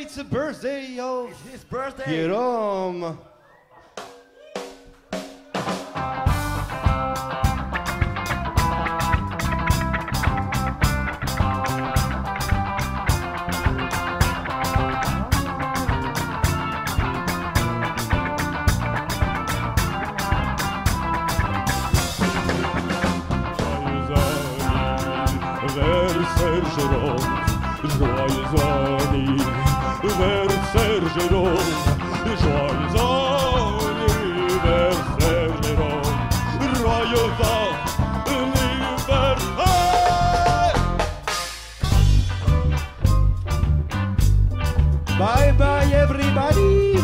it's a birthday of His birthday. Jérôme. anniversaire Jérôme, joyeux anniversaire Jérôme, joyeux anniversaire Jérôme, joyeux anniversaire. Bye bye everybody.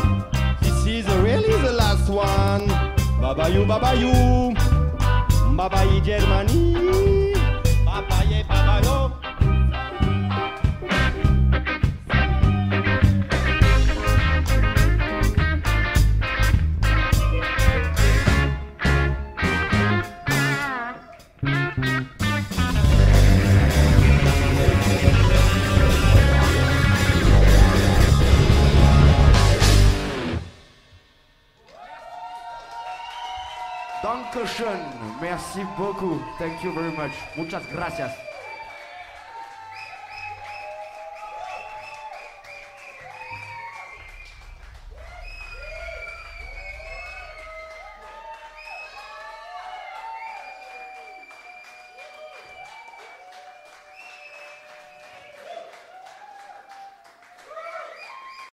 This is really the last one. Bye bye you, bye bye you. Bye bye Germany. Bye bye, bye bye oh. Merci beaucoup. Thank you very much. Muchas gracias.